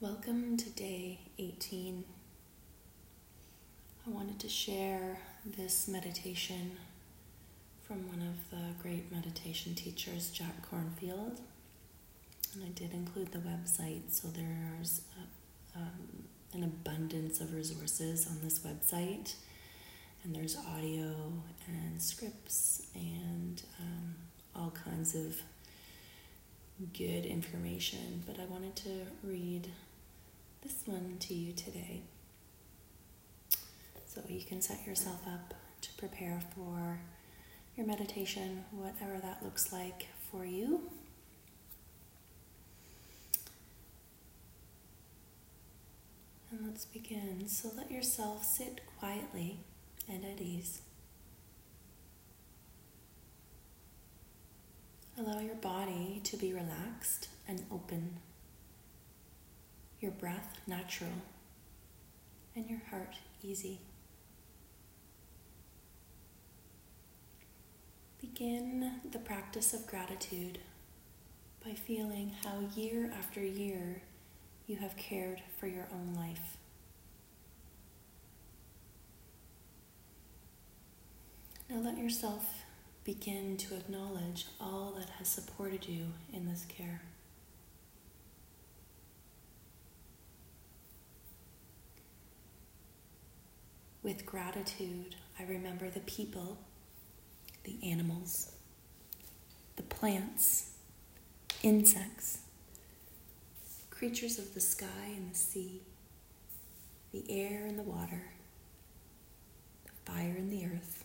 Welcome to day 18. I wanted to share this meditation from one of the great meditation teachers, Jack Kornfield. And I did include the website, so there's a, um, an abundance of resources on this website. And there's audio and scripts and um, all kinds of good information. But I wanted to read this one to you today. So you can set yourself up to prepare for your meditation, whatever that looks like for you. And let's begin. So let yourself sit quietly and at ease. Allow your body to be relaxed and open your breath natural, and your heart easy. Begin the practice of gratitude by feeling how year after year you have cared for your own life. Now let yourself begin to acknowledge all that has supported you in this care. With gratitude, I remember the people, the animals, the plants, insects, creatures of the sky and the sea, the air and the water, the fire and the earth,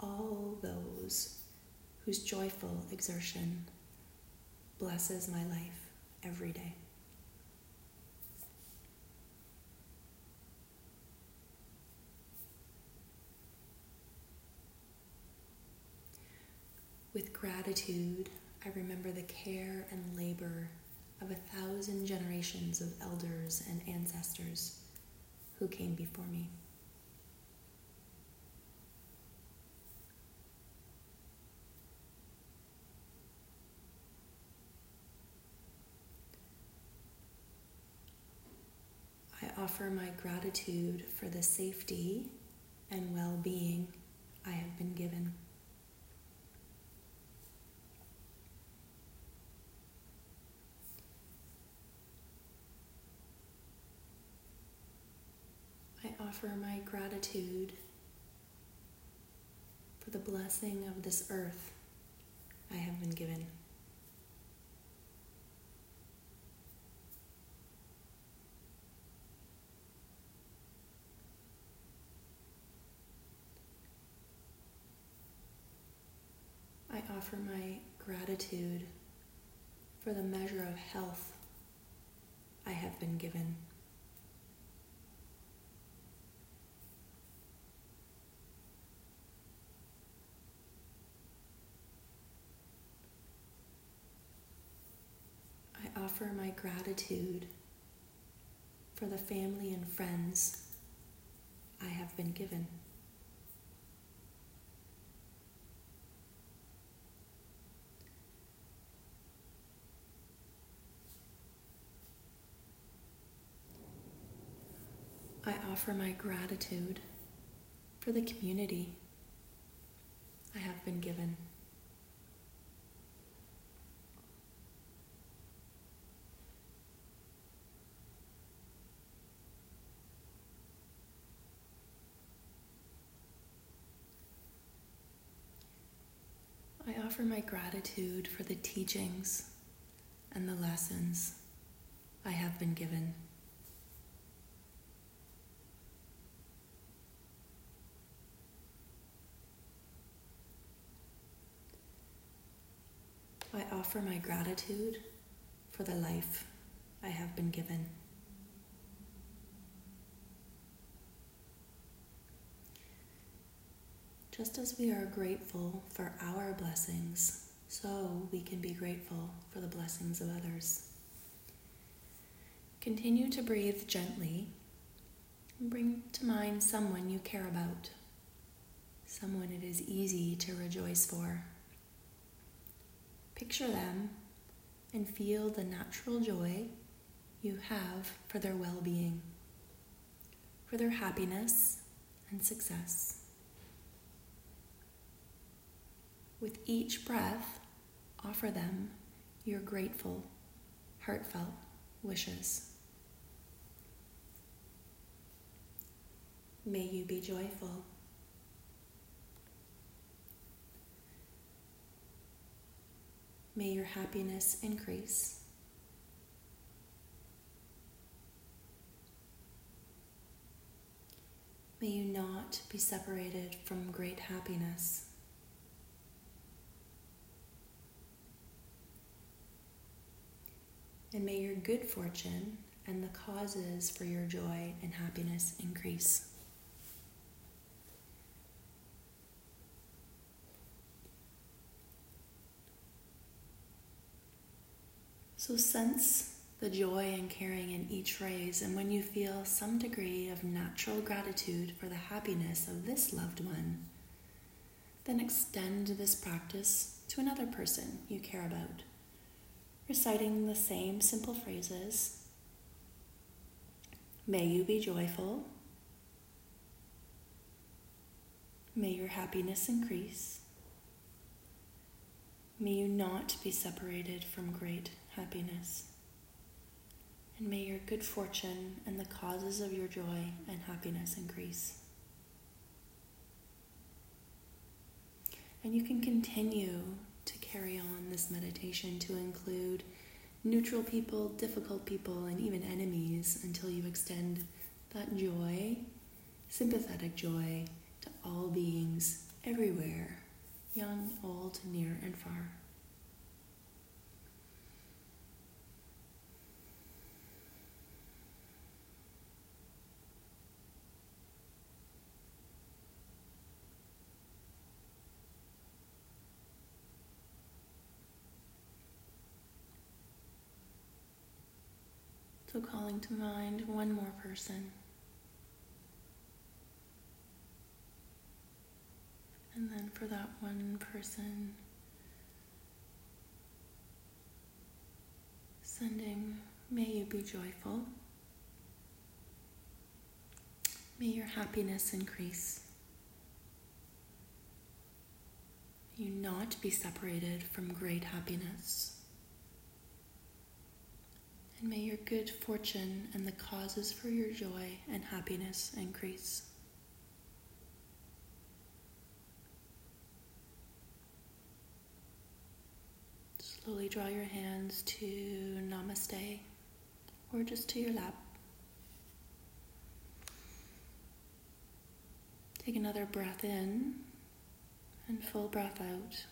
all those whose joyful exertion blesses my life every day. With gratitude, I remember the care and labor of a thousand generations of elders and ancestors who came before me. I offer my gratitude for the safety and well being I have been given. Offer my gratitude for the blessing of this earth I have been given. I offer my gratitude for the measure of health I have been given. Offer my gratitude for the family and friends I have been given. I offer my gratitude for the community I have been given. I offer my gratitude for the teachings and the lessons I have been given. I offer my gratitude for the life I have been given. Just as we are grateful for our blessings, so we can be grateful for the blessings of others. Continue to breathe gently and bring to mind someone you care about, someone it is easy to rejoice for. Picture them and feel the natural joy you have for their well being, for their happiness and success. With each breath, offer them your grateful, heartfelt wishes. May you be joyful. May your happiness increase. May you not be separated from great happiness. And may your good fortune and the causes for your joy and happiness increase. So sense the joy and caring in each raise, and when you feel some degree of natural gratitude for the happiness of this loved one, then extend this practice to another person you care about, reciting the same simple phrases. May you be joyful. May your happiness increase. May you not be separated from great happiness. And may your good fortune and the causes of your joy and happiness increase. And you can continue carry on this meditation to include neutral people, difficult people, and even enemies until you extend that joy, sympathetic joy, to all beings everywhere, young, old, near, and far. So, calling to mind one more person. And then for that one person, sending, may you be joyful. May your happiness increase. May you not be separated from great happiness and may your good fortune and the causes for your joy and happiness increase. Slowly draw your hands to Namaste or just to your lap. Take another breath in and full breath out,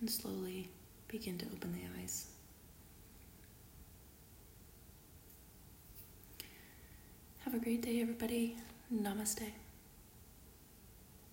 and slowly begin to open the eyes. Have a great day, everybody. Namaste.